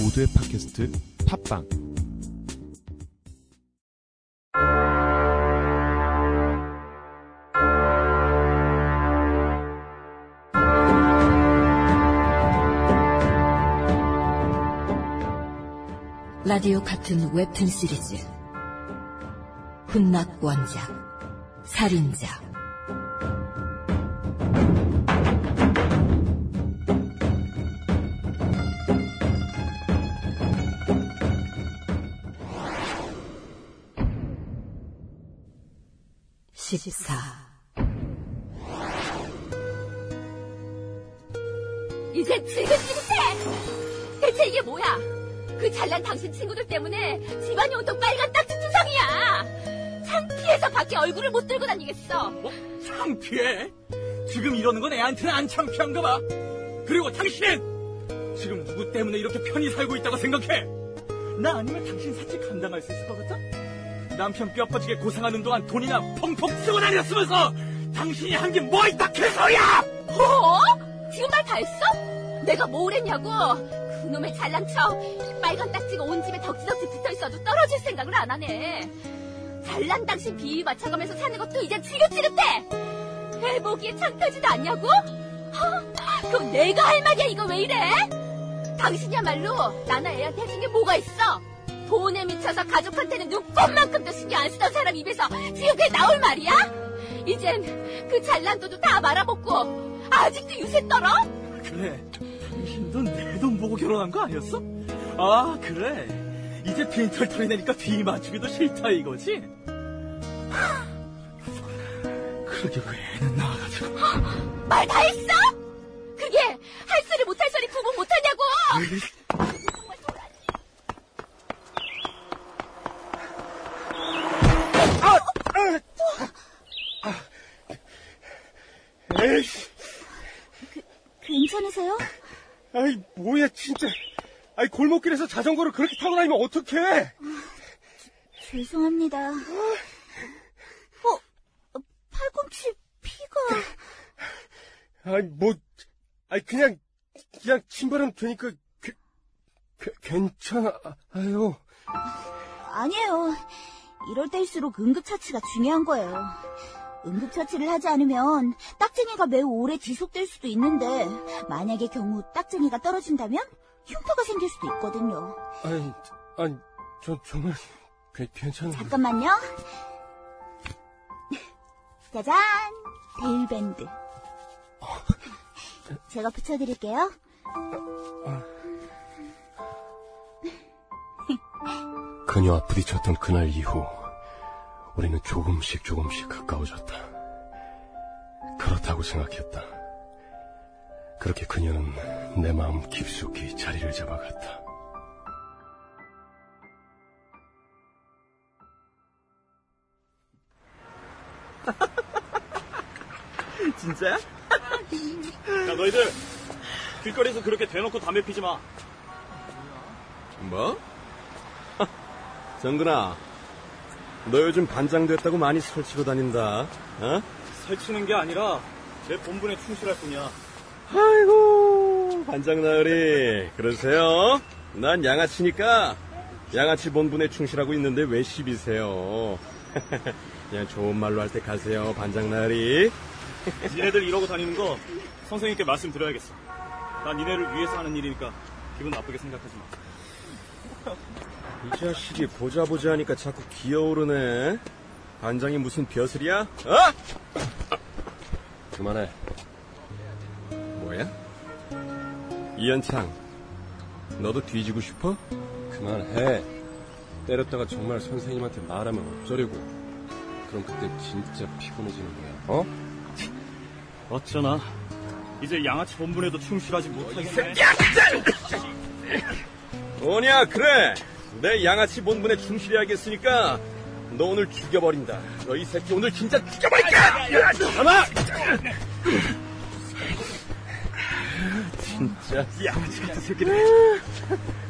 모두의 팟캐스트 팟빵. 라디오 같은 웹툰 시리즈. 훈낙 원작 살인자 십사 이제 지긋지긋해! 대체 이게 뭐야? 그 잘난 당신 친구들 때문에 집안이 온통 빨간 딱지 투성이야! 창피해서 밖에 얼굴을 못 들고 다니겠어! 뭐? 창피해? 지금 이러는 건 애한테는 안 창피한가 봐. 그리고 당신은 지금 누구 때문에 이렇게 편히 살고 있다고 생각해? 나 아니면 당신 사치 감당할 수 있을 것 같아? 남편 뼈 빠지게 고생하는 동안 돈이나 펑펑 쓰고 다녔으면서 당신이 한 게 뭐 있다 개소리야! 뭐? 지금 말다 했어? 내가 뭘 했냐고? 그놈의 잘난 척! 이 빨간 딱지가 온 집에 덕지덕지 붙어있어도 떨어질 생각을 안 하네. 잘난 당신 비위 맞춰가면서 사는 것도 이제 지긋지긋해! 해보기에 창피하지도 않냐고? 허, 그럼 내가 할 말이야 이거 왜 이래? 당신이야말로 나나 애한테 해준 게 뭐가 있어? 돈에 미쳐서 가족한테는 눈꼽만큼도 신경 안 쓰던 사람 입에서 지금 그게 나올 말이야? 이젠 그 잘난도도 다 말아먹고 아직도 유세 떨어? 그래, 당신도 내 돈 보고 결혼한 거 아니었어? 아, 그래. 이제 빈털털이 내니까 비 맞추기도 싫다 이거지? 그러게 왜 애는 낳아가지고. 말 다 했어? 그게 할 소리 못할 소리 구분 못하냐고! 정말 놀라지. 에이씨, 괜찮으세요? 아이, 뭐야, 진짜. 아이, 골목길에서 자전거를 그렇게 타고 다니면 어떡해! 죄송합니다. 어, 팔꿈치 피가... 아이, 뭐, 아이, 그냥, 그냥 침발은 되니까, 그, 그, 괜찮아요. 아니에요. 이럴 때일수록 응급처치가 중요한 거예요. 응급처치를 하지 않으면 딱쟁이가 매우 오래 지속될 수도 있는데 만약의 경우 딱쟁이가 떨어진다면 흉터가 생길 수도 있거든요. 아니, 아니, 저 정말, 괜- 괜찮아요. 잠깐만요. 짜잔! 데일밴드. 제가 붙여드릴게요. 그녀와 부딪혔던 그날 이후 우리는 조금씩 조금씩 가까워졌다. 그렇다고 생각했다. 그렇게 그녀는 내 마음 깊숙이 자리를 잡아갔다. 진짜야? 야, 너희들 길거리에서 그렇게 대놓고 담배 피지 마. 뭐? 정근아, 너 요즘 반장 됐다고 많이 설치고 다닌다. 어? 설치는 게 아니라 내 본분에 충실할 뿐이야. 아이고, 반장 나으리, 그러세요? 난 양아치니까 양아치 본분에 충실하고 있는데 왜 시비세요? 그냥 좋은 말로 할 때 가세요, 반장 나으리. 니네들 이러고 다니는 거 선생님께 말씀드려야겠어. 난 니네를 위해서 하는 일이니까 기분 나쁘게 생각하지 마. 이 자식이 보자 보자 하니까 자꾸 기어오르네. 반장이 무슨 벼슬이야? 어? 그만해. 뭐야? 이현창, 너도 뒤지고 싶어? 그만해. 때렸다가 정말 선생님한테 말하면 어쩌려고. 그럼 그때 진짜 피곤해지는 거야. 어? 어쩌나 이제 양아치 본분에도 충실하지 못하겠네. 뭐냐, 그래. 내 양아치 본분에 충실해야겠으니까 너 오늘 죽여버린다. 너 이 새끼 오늘 진짜 죽여버릴까! 가만! 진짜. 양아치 같은 새끼들.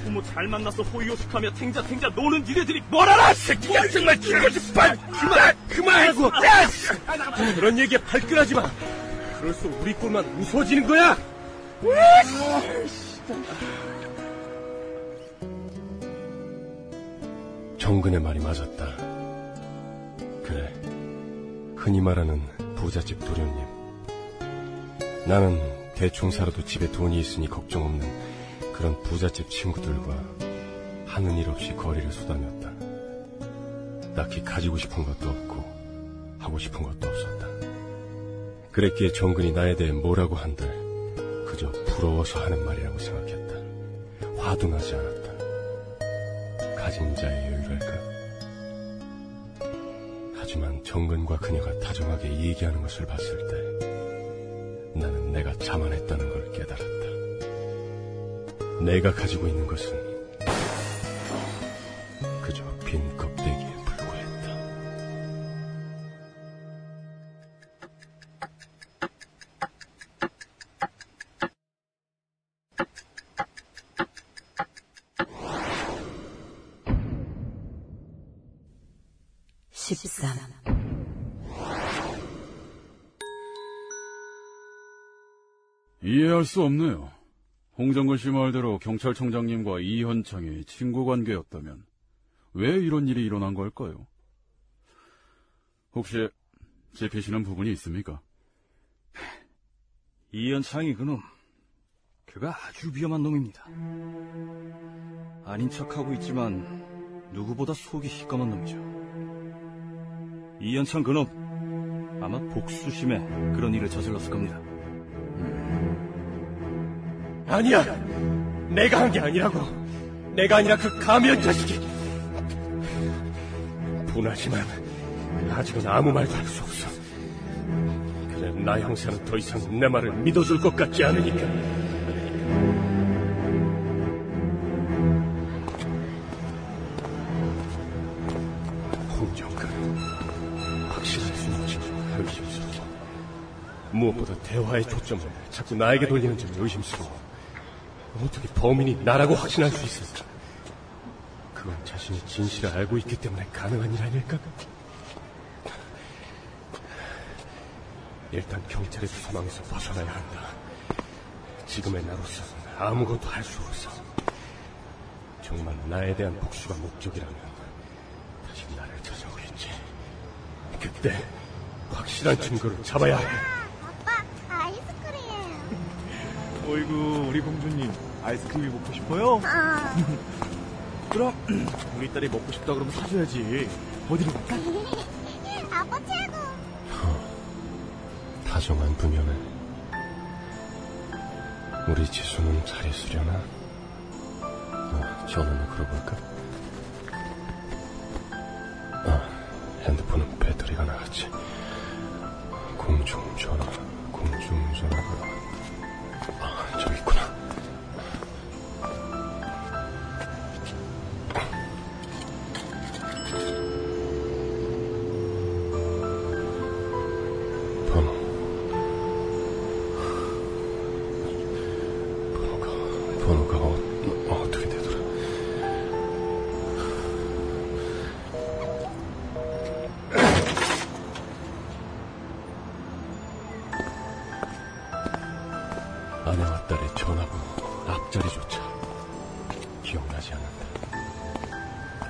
부모 잘 만나서 호의호식하며 탱자탱자 노는 니네들이 뭘 알아! 새끼야 정말 싶어! 그만! 그만하고! 그런 얘기에 발끈하지 마! 그럴수록 우리 꼴만 무서워지는 거야! 정근의 말이 맞았다. 그래, 흔히 말하는 부잣집 도련님. 나는 대충 살아도 집에 돈이 있으니 걱정 없는 그런 부잣집 친구들과 하는 일 없이 거리를 쏘다녔다. 딱히 가지고 싶은 것도 없고 하고 싶은 것도 없었다. 그랬기에 정근이 나에 대해 뭐라고 한들 그저 부러워서 하는 말이라고 생각했다. 화도 나지 않았다. 가진 자의 여유 랄까? 하지만 정근과 그녀가 다정하게 얘기하는 것을 봤을 때 나는 내가 자만했다는 걸 깨달았다. 내가 가지고 있는 것은 그저 빈껍 13 이해할 수 없네요. 홍정근 씨 말대로 경찰청장님과 이현창이 친구 관계였다면 왜 이런 일이 일어난 걸까요? 혹시 짚히시는 부분이 있습니까? 이현창이 그놈, 그가 아주 위험한 놈입니다. 아닌 척하고 있지만 누구보다 속이 시꺼먼 놈이죠. 이현창 그놈, 아마 복수심에 그런 일을 저질렀을 겁니다. 아니야! 내가 한 게 아니라고! 내가 아니라 그 가면 자식이! 분하지만 아직은 아무 말도 할 수 없어. 그래, 나 형사는 더 이상 내 말을 믿어줄 것 같지 않으니까. 무엇보다 대화의 초점을 자꾸 나에게 돌리는 점이 의심스러워. 어떻게 범인이 나라고 확신할 수 있을까? 그건 자신이 진실을 알고 있기 때문에 가능한 일 아닐까? 일단 경찰의 수망에서 벗어나야 한다. 지금의 나로서는 아무것도 할 수 없어. 정말 나에 대한 복수가 목적이라면 다시 나를 찾아오겠지. 그때 확실한 증거를 잡아야 해. 아빠, 아이스크림. 어이구 우리 공주님 아이스크림이 먹고 싶어요? 아, 그럼 우리 딸이 먹고 싶다 그러면 사줘야지 어디로 갈까? 아빠 최고. 다정한 부녀네. 우리 지수는 잘 있으려나? 아, 전화나 걸어볼까? 아, 핸드폰은 배터리가 나갔지. 공중전화, 공중전화가. 아내와 딸의 전화번호 앞자리조차 기억나지 않는다.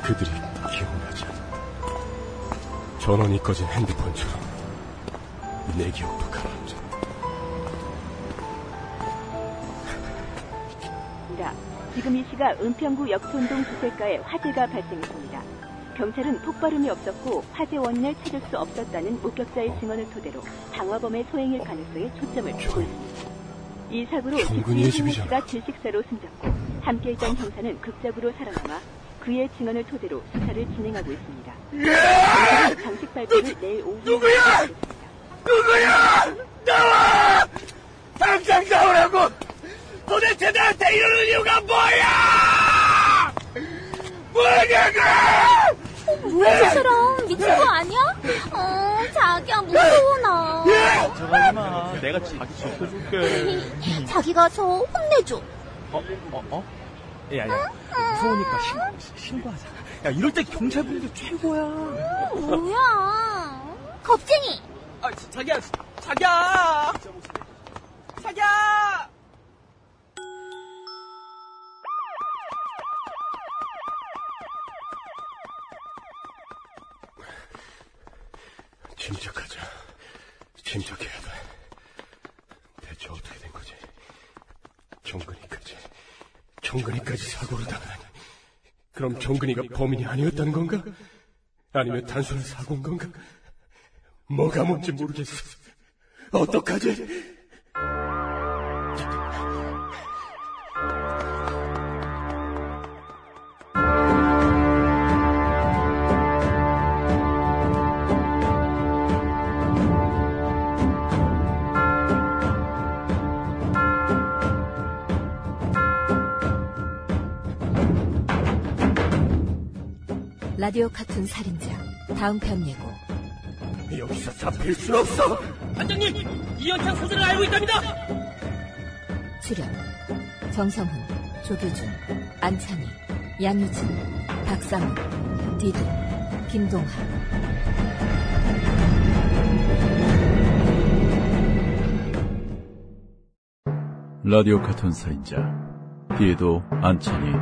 그들이 기억나지 않는다. 전원이 꺼진 핸드폰처럼 내 기억도 가라앉아. 지금 이 시각 은평구 역촌동 주택가에 화재가 발생했습니다. 경찰은 폭발음이 없었고 화재 원인을 찾을 수 없었다는 목격자의 증언을 토대로 방화범의 소행일 가능성에 초점을 두고 있습니다. 이 사고로 경근이의 집이잖아. 씨가 질식사로 숨졌고 함께했던 형사는 극적으로 살아남아 그의 증언을 토대로 수사를 진행하고 있습니다. 경찰은 정식 발표를 내일 오후에 누구야? 누구야? 나와! 당장 나오라고! 도대체 나한테 이러는 이유가 뭐야! 뭐냐고! 뭐야, 저 사람. 미친 거 아니야? 어, 자기야, 무서워, 나. 저가지 마. 내가 자기 지켜줄게. 자기가 저 혼내줘. 어? 어? 어? 야, 야, 무서우니까 신, 신고하자. 야, 이럴 때 경찰분들 최고야. 음, 뭐야. 겁쟁이. 아, 자기야, 자기야! 자기야! 침착하자. 침착해야 돼. 정근이까지 사고를 당하다니. 그럼 정근이가 범인이 아니었다는 건가? 아니면 단순한 사고인 건가? 뭐가 뭔지 모르겠어. 어떡하지? 라디오 카툰 살인자 다음 편 예고 여기서 잡힐 순 없어! 반장님, 이현창 소재를 알고 있답니다. 출연 정성훈, 조규준, 안찬희, 양유진, 박상훈, 디두, 김동하 라디오 카툰 살인자 뒤에도 안찬이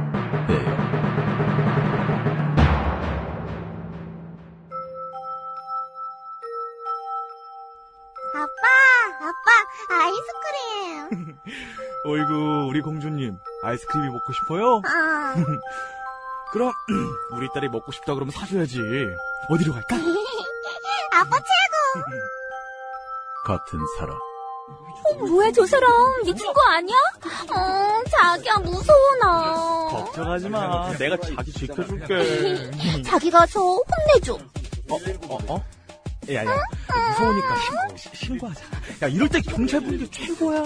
배 어이구, 우리 공주님, 아이스크림이 먹고 싶어요? 아, 그럼, 우리 딸이 먹고 싶다 그러면 사줘야지. 어디로 갈까? 아빠 최고. 같은 사람 뭐야 저 사람 네 친구 아니야? 어 자기야 무서워 나 걱정하지 마. 내가 자기 지켜줄게. 자기 가서 혼내줘 어, 어, 어? 야, 야, 무서우니까 신고, 시- 신고하자. 야, 이럴 때 경찰 부는 게 최고야.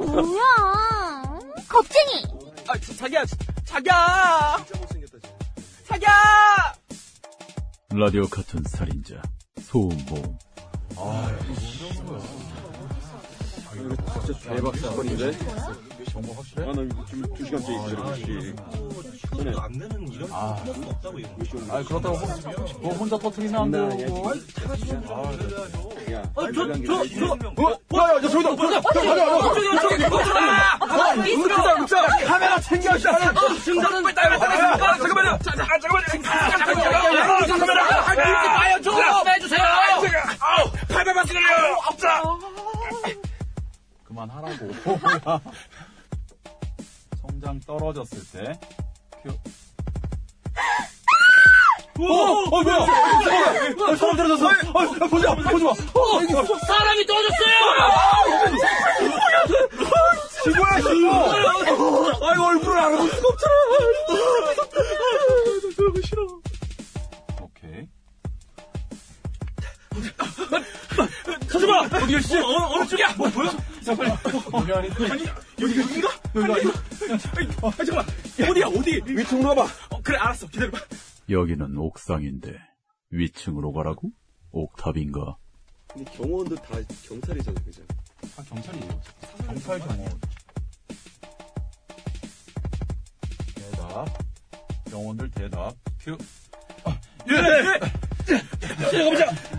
뭐야 겁쟁이 아, 자- 자기야, 자기야! 자기야! 라디오 카툰 살인자 소음보험 대박 사건인데? 정보 확실해? 아, 나 이거 지금 두 시간째 기다리고 있지. 아, 아 그렇다고 뭐 혼자 터트리면 안 되고 야, 어, 저, 저, 저, 어, 야, 야, 저기다! 응급사, 응급사! 카메라 챙겨, 씨! 증상은 왜 따라 따라 잠깐만요! 잠깐만요! 잠깐만요! 카메라! 빠요, 좀! 빼주세요! 아우! 팔팔만 쓰려요! 없자! 그만하라고 성장 떨어졌을 때 오! 어, 뭐야! 어, 소름 떨어졌어! 어, 보지 마! 보지 마! 어, 사람이 떨어졌어요! 뭐야, 씨! 아이, 얼굴을 알아볼 수가 없잖아! 너무 싫어. 오케이 가지마! 어디 계시지? 어, 어느 쪽이야? 뭐, 뭐야? 자, 빨리. 여기 아니, 아니, 여기, 여기인가? 여기가 아니야. 아, 잠깐만. 어디야, 어디? 위층으로 가봐. 어, 그래, 알았어. 기다려봐. 여기는 옥상인데 위층으로 가라고? 옥탑인가? 근데 경호원도 다 경찰이잖아, 그죠? 아 경찰이에요 경찰 경호원 대답 병원들 대답 큐 예, 예. 자, 가보자.